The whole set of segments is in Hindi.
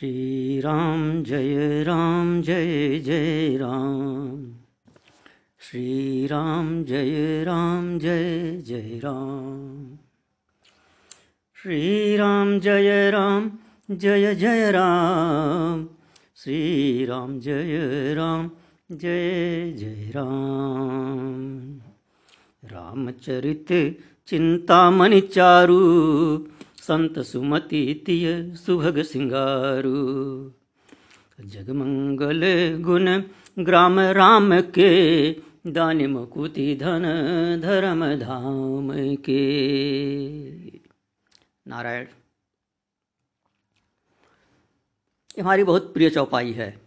श्री राम जय राम जय जय राम। श्री राम जय राम जय जय राम। श्री राम जय राम जय जय राम। श्री राम जय राम जय जय राम। रामचरित चिंतामणि चारु संत सुमति तिय सुभग सिंगारू। जगमंगल गुण ग्राम राम के, दानि मुकुति धन धर्म धाम के। नारायण हमारी बहुत प्रिय चौपाई है।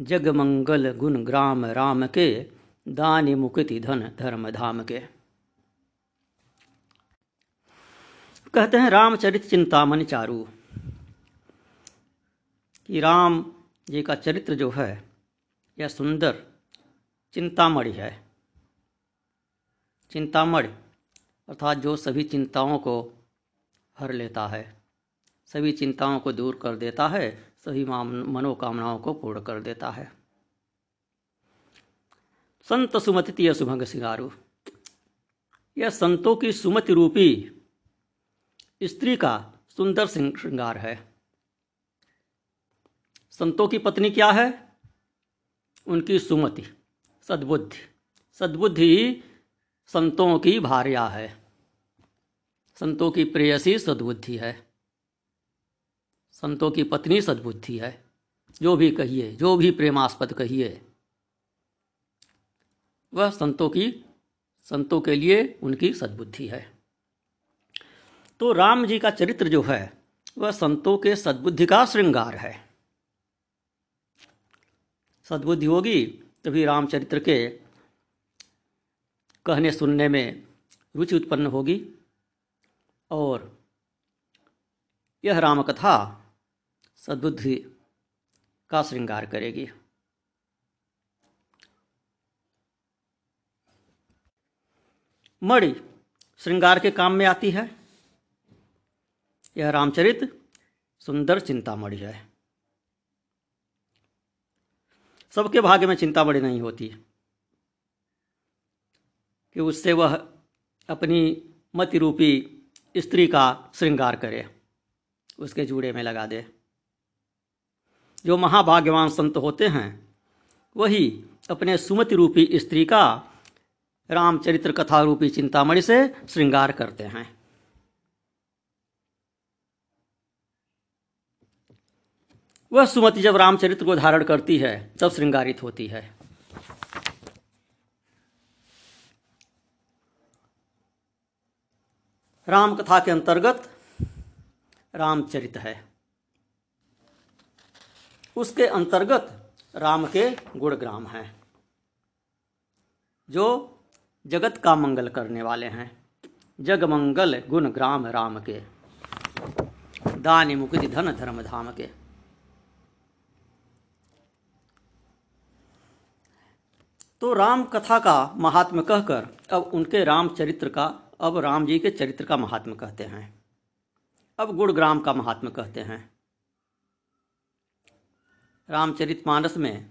जगमंगल गुण ग्राम राम के, दानि मुकुति धन धर्म धाम के। कहते हैं रामचरित चिंतामणि चारू। कि राम जी का चरित्र जो है, यह सुंदर चिंतामणि है। चिंतामणि, अर्थात जो सभी चिंताओं को हर लेता है, सभी चिंताओं को दूर कर देता है, सभी मनोकामनाओं को पूर्ण कर देता है। संत सुमति सुभंग सिंगारू। यह संतों की सुमति रूपी स्त्री का सुंदर श्रृंगार है। संतों की पत्नी क्या है? उनकी सुमति, सद्बुद्धि। सद्बुद्धि संतों की भार्या है। संतों की प्रेयसी सद्बुद्धि है। संतों की पत्नी सद्बुद्धि है। जो भी कहिए, जो भी प्रेमास्पद कहिए, वह संतों की संतों के लिए उनकी सद्बुद्धि है। तो राम जी का चरित्र जो है, वह संतों के सद्बुद्धि का श्रृंगार है। सद्बुद्धि होगी तभी रामचरित्र के कहने सुनने में रुचि उत्पन्न होगी और यह रामकथा सद्बुद्धि का श्रृंगार करेगी। मणि श्रृंगार के काम में आती है। यह रामचरित सुंदर चिंतामणि है। सबके भाग्य में चिंतामणि नहीं होती कि उससे वह अपनी मति रूपी स्त्री का श्रृंगार करे, उसके जूड़े में लगा दे। जो महाभाग्यवान संत होते हैं, वही अपने सुमति रूपी स्त्री का रामचरित्र कथा रूपी चिंतामणि से श्रृंगार करते हैं। वह सुमति जब रामचरित्र को धारण करती है, तब श्रृंगारित होती है। राम कथा के अंतर्गत रामचरित है। उसके अंतर्गत राम के गुणग्राम हैं, जो जगत का मंगल करने वाले हैं। जगमंगल गुण ग्राम राम के, दानी मुकुति धन धर्म धाम के। तो राम कथा का महात्म कहकर अब उनके रामचरित्र का, अब राम जी के चरित्र का महात्म कहते हैं। अब गुणग्राम का महात्म कहते हैं। रामचरित मानस में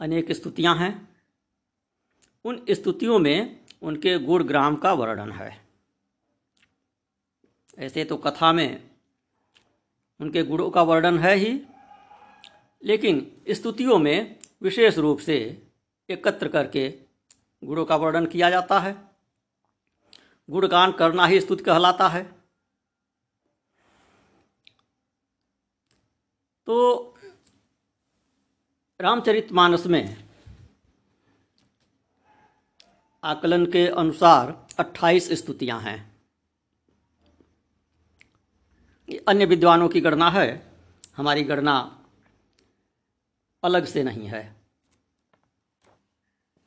अनेक स्तुतियाँ हैं। उन स्तुतियों में उनके गुणग्राम का वर्णन है। ऐसे तो कथा में उनके गुणों का वर्णन है ही, लेकिन स्तुतियों में विशेष रूप से एकत्र करके गुणों का वर्णन किया जाता है। गुणगान करना ही स्तुति कहलाता है। तो रामचरितमानस में आकलन के अनुसार 28 स्तुतियाँ हैं। अन्य विद्वानों की गणना है, हमारी गणना अलग से नहीं है।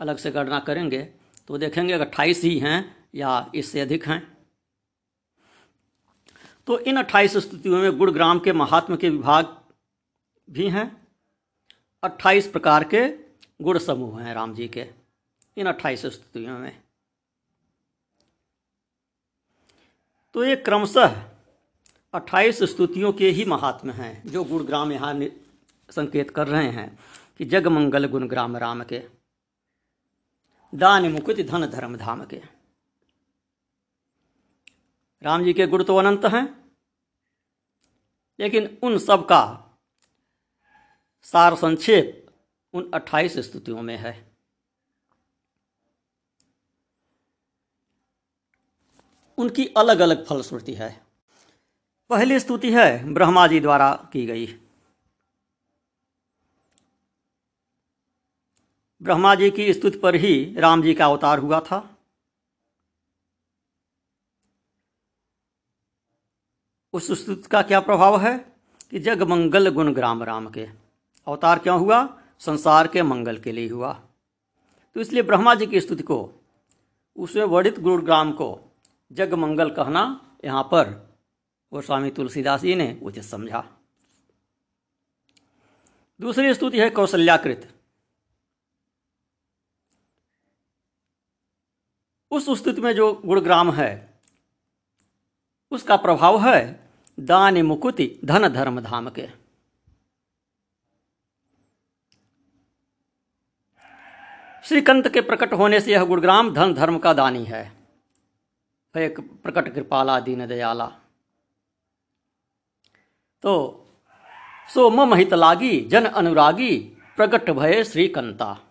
अलग से गणना करेंगे तो देखेंगे अट्ठाईस ही हैं या इससे अधिक हैं। तो इन अट्ठाईस स्तुतियों में गुणग्राम के महात्म के विभाग भी हैं। अट्ठाईस प्रकार के गुण समूह हैं राम जी के, इन अट्ठाईस स्तुतियों में। तो ये क्रमशः अट्ठाईस स्तुतियों के ही महात्म हैं, जो गुणग्राम यहाँ संकेत कर रहे हैं कि जग मंगल गुण ग्राम राम के। दान मुकुट धन धर्म धाम के राम जी के गुण तो अनंत हैं, लेकिन उन सब का सार संक्षेप उन अट्ठाईस स्तुतियों में है। उनकी अलग अलग फलश्रुति है। पहली स्तुति है ब्रह्मा जी द्वारा की गई। ब्रह्मा जी की स्तुति पर ही राम जी का अवतार हुआ था। उस स्तुति का क्या प्रभाव है कि जग मंगल गुण ग्राम राम के अवतार क्यों हुआ? संसार के मंगल के लिए हुआ। तो इसलिए ब्रह्मा जी की स्तुति को, उसमें वर्णित गुणग्राम को जग मंगल कहना यहाँ पर वो स्वामी तुलसीदास जी ने उचित समझा। दूसरी स्तुति है कौशल्याकृत उस स्तुति में जो गुणग्राम है, उसका प्रभाव है दान मुकुति धन धर्म धाम के। श्रीकंत के प्रकट होने से यह गुणग्राम धन धर्म का दानी है। एक प्रकट कृपाला दीन दयाला। तो सो मम हित लागी जन अनुरागी प्रकट भय श्रीकंता।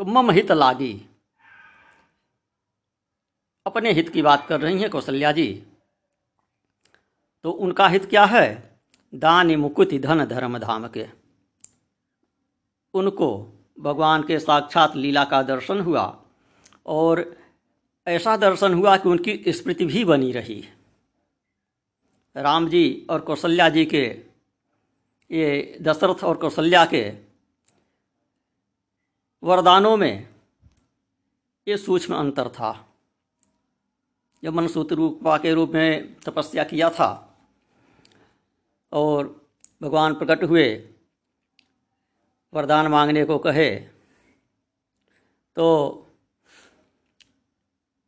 तो मम हित लागी। अपने हित की बात कर रही हैं कौशल्या जी। तो उनका हित क्या है? दान मुकुति धन धर्म धाम के उनको भगवान के साक्षात लीला का दर्शन हुआ और ऐसा दर्शन हुआ कि उनकी स्मृति भी बनी रही। राम जी और कौशल्या जी के, ये दशरथ और कौशल्या के वरदानों में ये सूक्ष्म अंतर था। जब मनसूत रूपा के रूप में तपस्या किया था और भगवान प्रकट हुए, वरदान मांगने को कहे तो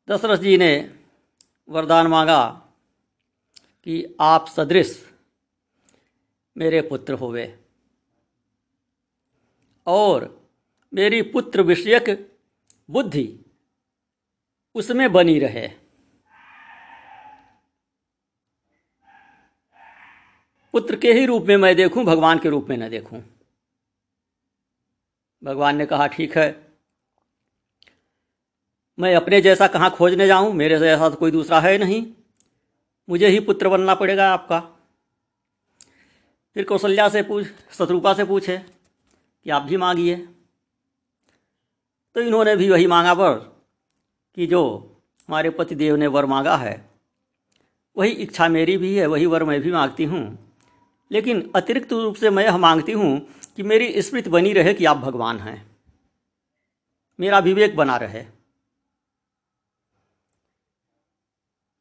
दशरथ जी ने वरदान मांगा कि आप सदृश मेरे पुत्र होवे। और मेरी पुत्र विषयक बुद्धि उसमें बनी रहे। पुत्र के ही रूप में मैं देखूँ, भगवान के रूप में न देखूँ। भगवान ने कहा, ठीक है। मैं अपने जैसा कहाँ खोजने जाऊँ? मेरे जैसा तो कोई दूसरा है नहीं। मुझे ही पुत्र बनना पड़ेगा आपका। फिर कौशल्या से पूछ, शत्रुपा से पूछे कि आप भी मांगिए। तो इन्होंने भी वही मांगा वर कि जो हमारे पतिदेव ने वर मांगा है, वही इच्छा मेरी भी है, वही वर मैं भी मांगती हूँ। लेकिन अतिरिक्त रूप से मैं यह मांगती हूँ कि मेरी स्मृति बनी रहे कि आप भगवान हैं। मेरा विवेक बना रहे।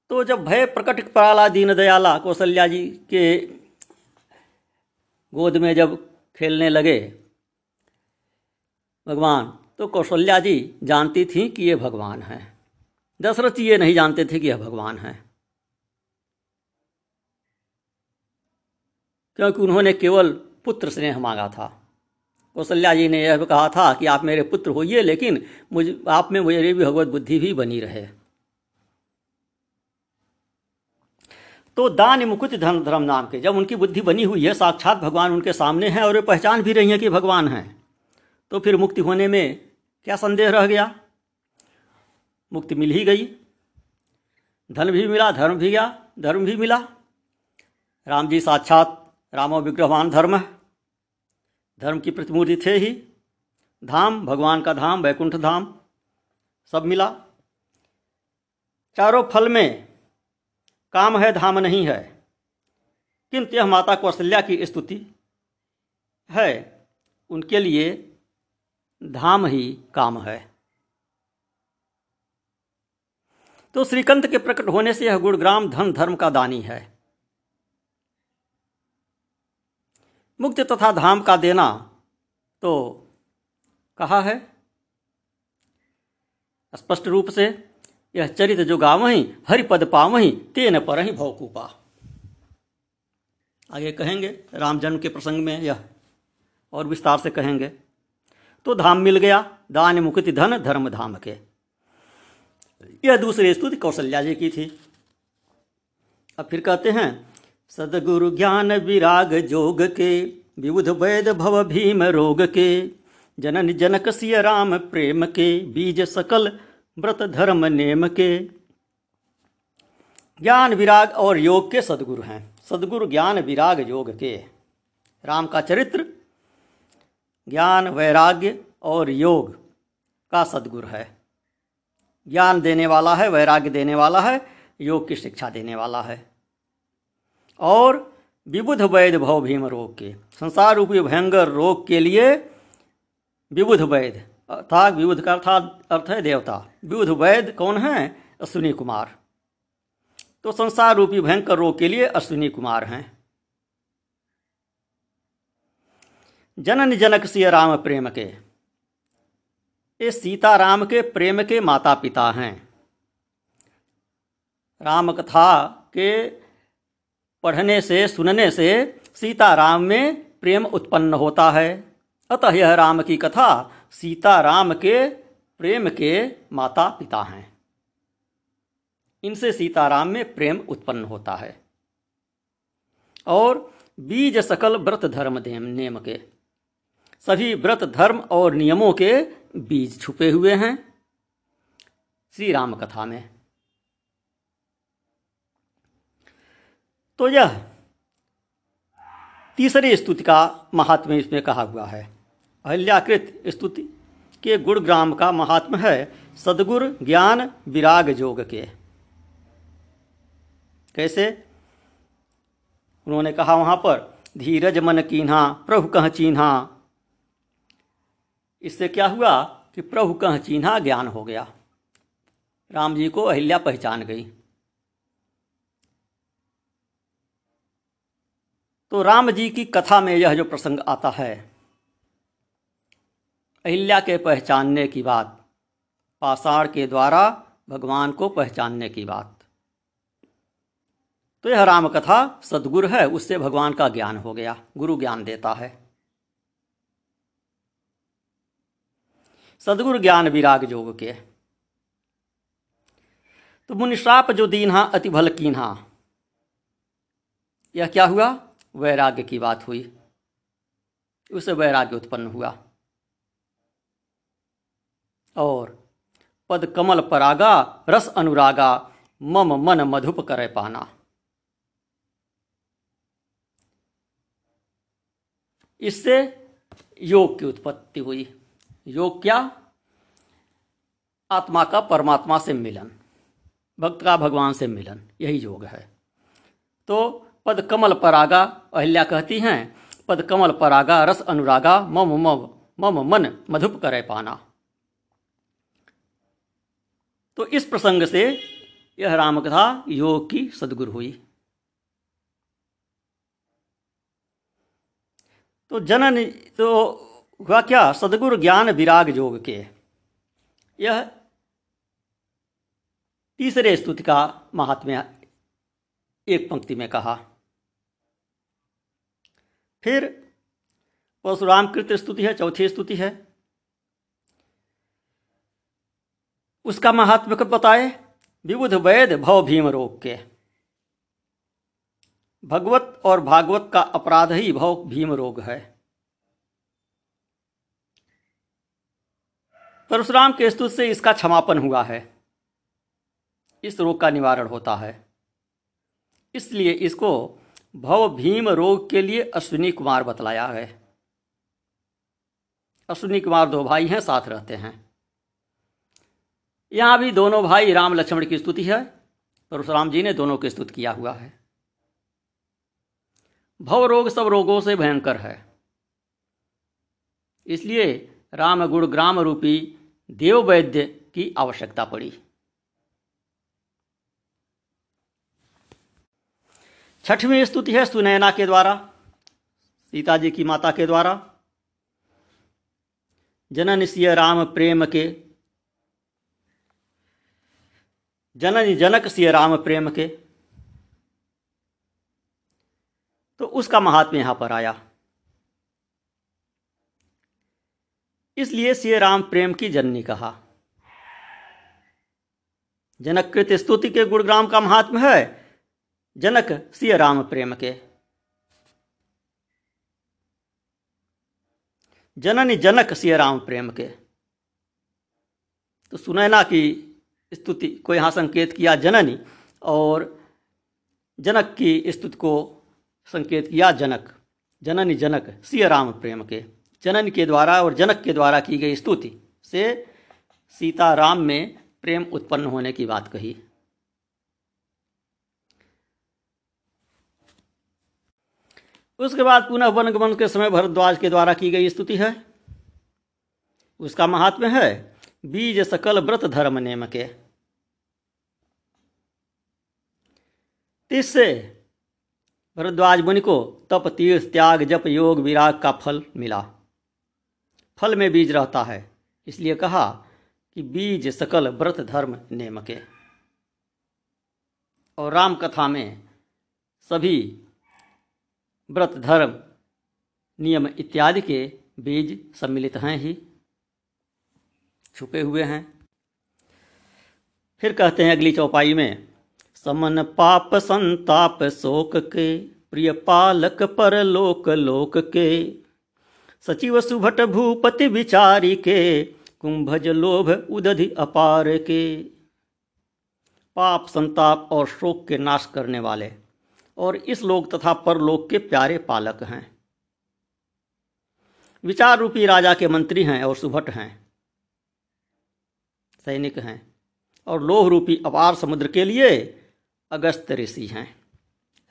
तो जब भय प्रकट पाला दीन दयाला कौशल्या जी के गोद में जब खेलने लगे, भगवान तो कौशल्या जी जानती थी कि ये भगवान हैं। दशरथ जी ये नहीं जानते थे कि यह भगवान हैं। क्योंकि उन्होंने केवल पुत्र स्नेह मांगा था। कौशल्या जी ने यह भी कहा था कि आप मेरे पुत्र होइए, लेकिन मुझ, आप में मेरी भी भगवत बुद्धि भी बनी रहे। तो दान मुकुट धर्म धर्म नाम के, जब उनकी बुद्धि बनी हुई है, साक्षात भगवान उनके सामने हैं और वे पहचान भी रही हैं कि भगवान हैं। तो फिर मुक्ति होने में क्या संदेह रह गया? मुक्ति मिल ही गई। धन भी मिला, धर्म भी गया, धर्म भी मिला। राम जी साक्षात रामो विग्रहवान धर्म धर्म की प्रतिमूर्ति थे ही। धाम, भगवान का धाम, वैकुंठ धाम, सब मिला। चारों फल में काम है, धाम नहीं है। किंतु यह माता कौशल्या की स्तुति है। उनके लिए धाम ही काम है। तो श्रीकंत के प्रकट होने से यह गुणग्राम धन धर्म का दानी है। मुक्त तथा धाम का देना तो कहा है? स्पष्ट रूप से यह चरित जो गावही, हरिपद पावही, तेन पर ही भवकूपा। आगे कहेंगे राम जन्म के प्रसंग में यह और विस्तार से कहेंगे। तो धाम मिल गया, दान मुक्ति धन धर्म धाम के। यह दूसरी स्तुति कौशल्या जी की थी। अब फिर कहते हैं, सदगुरु ज्ञान विराग जोग के, विबुध वैद भव भीम रोग के, जनन जनक सिय राम प्रेम के, बीज सकल व्रत धर्म नेम के। ज्ञान विराग और योग के सदगुरु हैं। सदगुरु ज्ञान विराग योग के। राम का चरित्र ज्ञान, वैराग्य और योग का सदगुरु है। ज्ञान देने वाला है, वैराग्य देने वाला है, योग की शिक्षा देने वाला है। और विबुध वैध भव भीम रोग के, संसार रूपी भयंकर रोग के लिए विबुध वैध, अर्थात विबुध का अर्थात अर्थ है देवता। विबुध वैद कौन है? अश्विनी कुमार। तो संसार रूपी भयंकर रोग के लिए अश्विनी कुमार हैं। जनन जनक सिय राम प्रेम के ये सीता राम के प्रेम के माता पिता हैं। राम कथा के पढ़ने से, सुनने से सीता राम में प्रेम उत्पन्न होता है। अतः यह राम की कथा सीता राम के प्रेम के माता पिता हैं। इनसे सीताराम में प्रेम उत्पन्न होता है। और बीज सकल व्रत धर्म नेम के सभी व्रत धर्म और नियमों के बीज छुपे हुए हैं। श्री राम कथा में। तो यह तीसरी स्तुति का महात्म्य इसमें कहा हुआ है। अहल्याकृत स्तुति के गुणग्राम का महात्म है सदगुर ज्ञान विराग जोग के। कैसे? उन्होंने कहा वहाँ पर, धीरज मन कीन्हा, प्रभु कह चिन्हा इससे क्या हुआ कि प्रभु कह चिन्हा ज्ञान हो गया। राम जी को अहिल्या पहचान गई। तो राम जी की कथा में यह जो प्रसंग आता है, अहिल्या के पहचानने की बात, पाषाण के द्वारा भगवान को पहचानने की बात। तो यह राम कथा सदगुरु है, उससे भगवान का ज्ञान हो गया, गुरु ज्ञान देता है। सदगुरु ज्ञान विराग जोग के। तो मुनिश्राप जो दीन्हा अति भल कीन्हा यह क्या हुआ? वैराग्य की बात हुई। उससे वैराग्य उत्पन्न हुआ। और पद कमल परागा, रस अनुरागा, मम मन मधुप करे पाना। इससे योग की उत्पत्ति हुई। योग क्या? आत्मा का परमात्मा से मिलन। भक्त का भगवान से मिलन। यही योग है। तो पद कमल परागा अहिल्या कहती हैं, पद कमल परागा रस अनुरागा मम मम मम मन मधुप करे पाना। तो इस प्रसंग से यह रामकथा योग की सदगुरु हुई। तो जनन तो हुआ क्या? सदगुरु ज्ञान विराग जोग के। यह तीसरे स्तुति का महात्म्य एक पंक्ति में कहा। फिर परशुराम कृत स्तुति है, चौथी स्तुति है। उसका महात्म्य कब बताए, विबुध वैद भव भीम रोग के। भगवत और भागवत का अपराध ही भव भीम रोग है। परशुराम के स्तुत से इसका क्षमापन हुआ है। इस रोग का निवारण होता है। इसलिए इसको भव भीम रोग के लिए अश्विनी कुमार बतलाया है। अश्विनी कुमार दो भाई हैं, साथ रहते हैं। यहाँ भी दोनों भाई राम लक्ष्मण की स्तुति है। परशुराम जी ने दोनों की स्तुति किया हुआ है। भव रोग सब रोगों से भयंकर है। इसलिए राम गुण ग्राम रूपी देव वैद्य की आवश्यकता पड़ी। छठवीं स्तुति है सुनैना के द्वारा सीता जी की माता के द्वारा। जनन सिय राम प्रेम के, जनन जनक सिय राम प्रेम के। तो उसका महात्म्य यहाँ पर आया। इसलिए श्री राम प्रेम की जननी कहा। जनकृत स्तुति के गुणग्राम का महात्म है। जनक सिय राम प्रेम के। जननी जनक सिय राम प्रेम के। तो सुनैना की स्तुति को यहाँ संकेत किया जननी और जनक की स्तुति को संकेत किया जनक। जननी जनक सिय राम प्रेम के। जनन के द्वारा और जनक के द्वारा की गई स्तुति से सीता राम में प्रेम उत्पन्न होने की बात कही। उसके बाद पुनः वनगमन के समय भरद्वाज के द्वारा की गई स्तुति है। उसका महात्म्य है, बीज सकल व्रत धर्म नेम के तीसरे, भरद्वाज मुनि को तप, तीर्थ, त्याग, जप, योग, विराग का फल मिला। फल में बीज रहता है। इसलिए कहा कि बीज सकल व्रत धर्म नेम के और राम कथा में सभी व्रत धर्म, नियम इत्यादि के बीज सम्मिलित हैं ही, छुपे हुए हैं। फिर कहते हैं अगली चौपाई में, समन पाप संताप शोक के, प्रिय पालक पर लोक लोक के। सचिव सुभट भूपति विचारी के, कुंभज लोभ उदधि अपार के। पाप, संताप और शोक के नाश करने वाले और इस लोक तथा परलोक के प्यारे पालक हैं। विचार रूपी राजा के मंत्री हैं और सुभट हैं। सैनिक हैं और लोह रूपी अपार समुद्र के लिए अगस्त ऋषि हैं।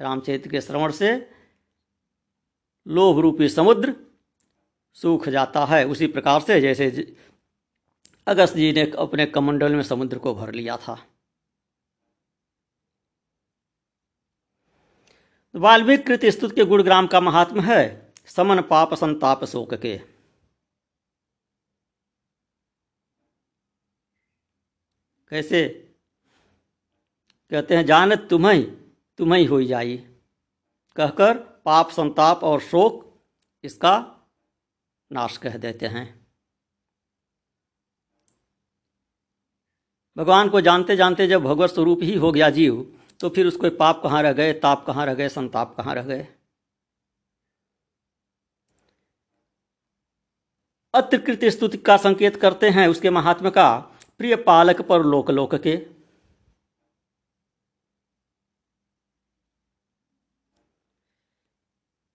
रामचरित्र के श्रवण से लोभ रूपी समुद्र सूख जाता है उसी प्रकार से जैसे अगस्त जी ने अपने कमंडल में समुद्र को भर लिया था। वाल्मीकि कृत स्तुत के गुणग्राम का महात्म है समन पाप संताप शोक के। कैसे? कहते हैं, जानत तुम्हें तुम्हें हो जाई। कहकर पाप संताप और शोक इसका नाश कह देते हैं। भगवान को जानते जानते जब भगवत स्वरूप ही हो गया जीव तो फिर उसको पाप कहाँ रह गए, ताप कहाँ रह गए, संताप कहाँ रह गए? अत्रकृत स्तुति का संकेत करते हैं उसके महात्मा का प्रिय पालक पर लोक लोक के।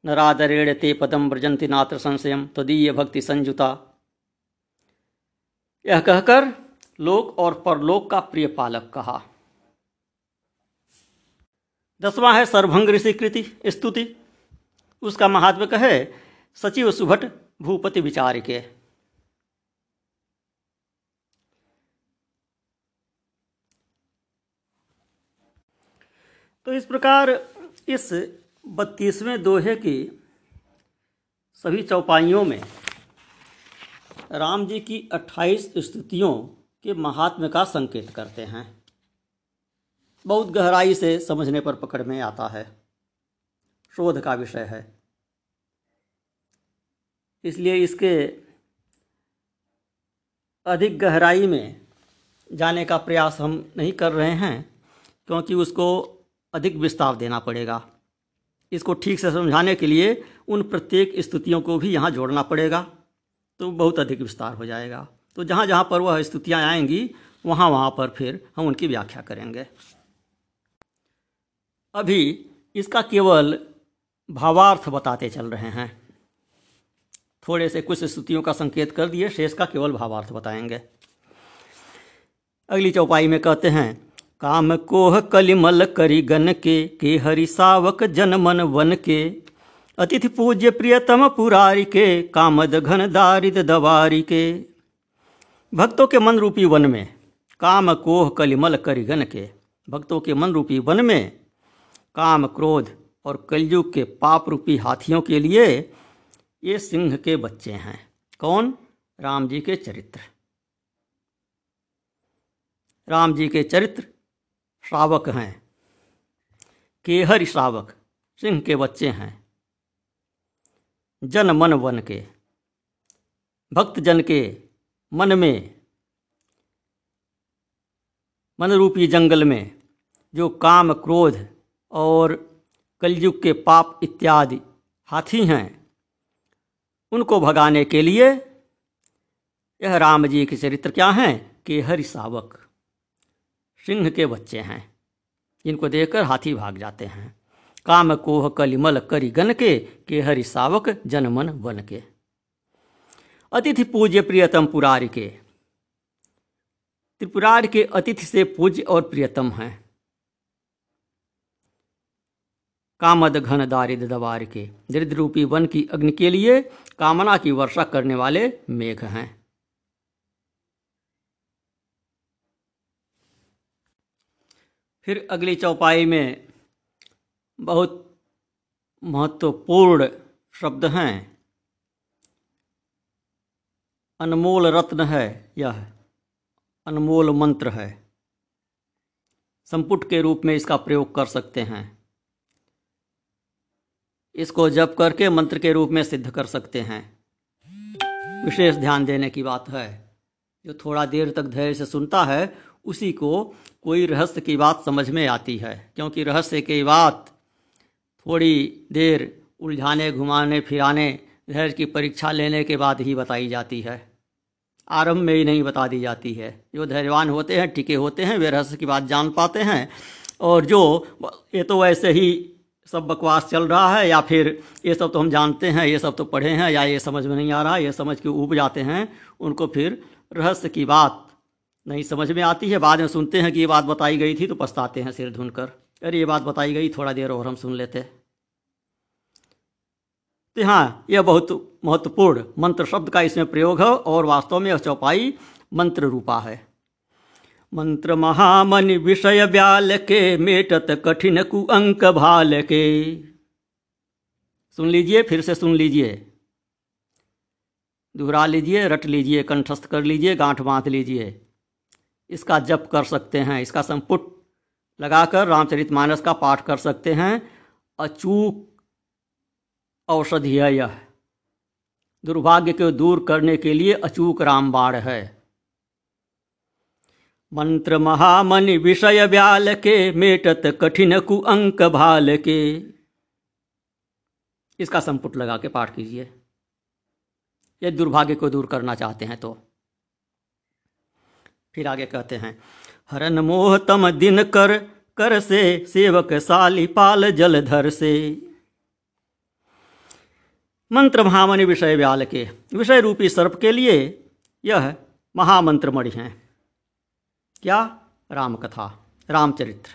नरादरेण ते पदम व्रजंती नात्र संशयम तदीय भक्ति संजुता यह कहकर लोक और परलोक का प्रिय पालक कहा। दसवां है सर्वभंग ऋषि कृति स्तुति। उसका महात्म कहे, सचिव सुभट भूपति विचार के। तो इस प्रकार इस बत्तीसवें दोहे की सभी चौपाइयों में राम जी की अट्ठाईस स्तुतियों के महात्म्य का संकेत करते हैं। बहुत गहराई से समझने पर पकड़ में आता है। शोध का विषय है। इसलिए इसके अधिक गहराई में जाने का प्रयास हम नहीं कर रहे हैं, क्योंकि उसको अधिक विस्तार देना पड़ेगा। इसको ठीक से समझाने के लिए उन प्रत्येक स्तुतियों को भी यहाँ जोड़ना पड़ेगा तो बहुत अधिक विस्तार हो जाएगा। तो जहाँ जहाँ पर वह स्तुतियाँ आएँगी, वहाँ वहाँ पर फिर हम उनकी व्याख्या करेंगे। अभी इसका केवल भावार्थ बताते चल रहे हैं। थोड़े से कुछ स्तुतियों का संकेत कर दिए, शेष का केवल भावार्थ बताएँगे। अगली चौपाई में कहते हैं काम कोह कलिमल करी गन के के हरि सावक जन मन वन के। अतिथि पूज्य प्रियतम पुरारी के, कामद घन दारिद दवारी के। भक्तों के मन रूपी वन में, काम कोह कलिमल करिगन के। भक्तों के मन रूपी वन में, काम क्रोध और कलयुग के पाप रूपी हाथियों के लिए ये सिंह के बच्चे हैं। कौन? राम जी के चरित्र। राम जी के चरित्र श्रावक हैं। केहर श्रावक, सिंह के बच्चे हैं। जन मन वन के, भक्त जन के मन में, मन रूपी जंगल में, जो काम क्रोध और कलयुग के पाप इत्यादि हाथी हैं, उनको भगाने के लिए यह राम जी के चरित्र क्या हैं? कि हरि सावक सिंह के बच्चे हैं। जिनको देखकर हाथी भाग जाते हैं। काम कोह कलिमल करी गन के के हरि सावक जनमन वन के। अतिथि पूज्य प्रियतम पुरारी के। त्रिपुरार के अतिथि से पूज्य और प्रियतम हैं। कामद घन दारिद दवार के। दरिद्र रूपी वन की अग्नि के लिए कामना की वर्षा करने वाले मेघ हैं। फिर अगली चौपाई में बहुत महत्वपूर्ण शब्द हैं। अनमोल रत्न है यह अनमोल मंत्र है। संपुट के रूप में इसका प्रयोग कर सकते हैं। इसको जप करके मंत्र के रूप में सिद्ध कर सकते हैं। विशेष ध्यान देने की बात है। जो थोड़ा देर तक धैर्य से सुनता है उसी को कोई रहस्य की बात समझ में आती है, क्योंकि रहस्य की बात थोड़ी देर उलझाने, घुमाने, फिराने धैर्य की परीक्षा लेने के बाद ही बताई जाती है। आरंभ में ही नहीं बता दी जाती है। जो धैर्यवान होते हैं, टिके होते हैं, वे रहस्य की बात जान पाते हैं, और जो ये तो वैसे ही सब बकवास चल रहा है, या फिर ये सब तो हम जानते हैं, ये सब तो पढ़े हैं, या ये समझ में नहीं आ रहा, ये समझ के ऊब जाते हैं, उनको फिर रहस्य की बात नहीं, समझ में आती है, बाद में सुनते हैं कि ये बात बताई गई थी तो पछताते हैं सिर धुन कर अरे, ये बात बताई गई, थोड़ा देर और हम सुन लेते तो हाँ यह बहुत महत्वपूर्ण मंत्र शब्द का इसमें प्रयोग है, और वास्तव में यह चौपाई मंत्र रूपा है। मंत्र महामनि विषय ब्याल के मेटत कठिन कु अंक भाल के। सुन लीजिए, फिर से सुन लीजिए। दोहरा लीजिए, रट लीजिए, कंठस्थ कर लीजिए, गांठ बाँध लीजिए। इसका जप कर सकते हैं, इसका संपुट लगाकर रामचरितमानस का पाठ कर सकते हैं। अचूक औषधि है यह। दुर्भाग्य को दूर करने के लिए अचूक रामबाण है। मंत्र महामनि विषय व्याल के मेटत कठिन कु अंक भाल के। इसका संपुट लगा के पाठ कीजिए। यदि दुर्भाग्य को दूर करना चाहते हैं तो। फिर आगे कहते हैं, हरन मोह तम दिन कर कर से सेवक साली पाल जलधर से। मंत्र महामणि विषय व्याल के, विषय रूपी सर्प के लिए यह महामंत्र मणि हैं। क्या? राम कथा रामचरित्र।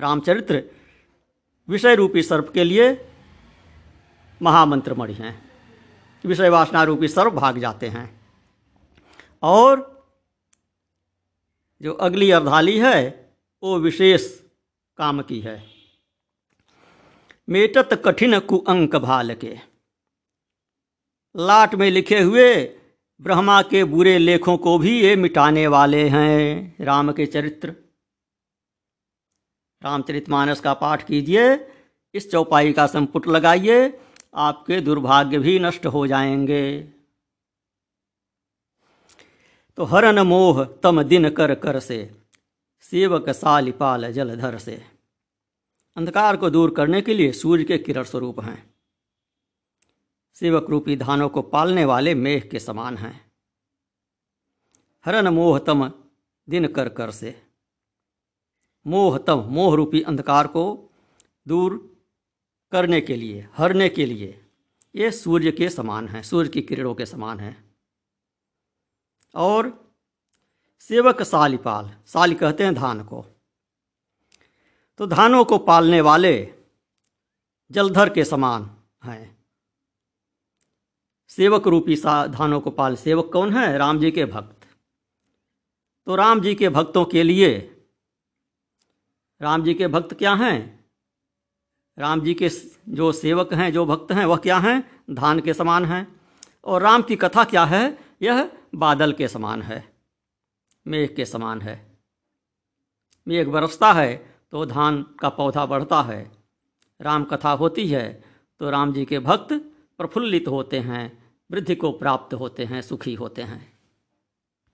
रामचरित्र विषय रूपी सर्प के लिए महामंत्र मणि हैं। विषय वासना रूपी सर्प भाग जाते हैं। और जो अगली अर्धाली है, वो विशेष काम की है। मेटत कठिन कुअंक भाल के। लाट में लिखे हुए, ब्रह्मा के बुरे लेखों को भी ये मिटाने वाले हैं, राम के चरित्र। रामचरितमानस का पाठ कीजिए, इस चौपाई का संपुट लगाइए, आपके दुर्भाग्य भी नष्ट हो जाएँगे। तो हरन मोह तम दिन कर कर से, सेवक सालिपाल जलधर से। अंधकार को दूर करने के लिए सूर्य के किरण स्वरूप हैं। सेवक रूपी धानों को पालने वाले मेघ के समान हैं। हरन मोहतम दिन कर कर से। मोहतम मोह रूपी अंधकार को दूर करने के लिए, हरने के लिए, ये सूर्य के समान हैं, सूर्य की किरणों के समान हैं। और सेवक सालिपाल साली कहते हैं धान को। तो धानों को पालने वाले जलधर के समान हैं। सेवक रूपी सा धानों को पाल सेवक कौन है? राम जी के भक्त। तो राम जी के भक्तों के लिए राम जी के भक्त क्या हैं? राम जी के जो सेवक हैं, जो भक्त हैं, वह क्या हैं? धान के समान हैं। और राम की कथा क्या है? यह बादल के समान है, मेघ के समान है। मेघ बरसता है तो धान का पौधा बढ़ता है। राम कथा होती है तो राम जी के भक्त प्रफुल्लित होते हैं, वृद्धि को प्राप्त होते हैं, सुखी होते हैं।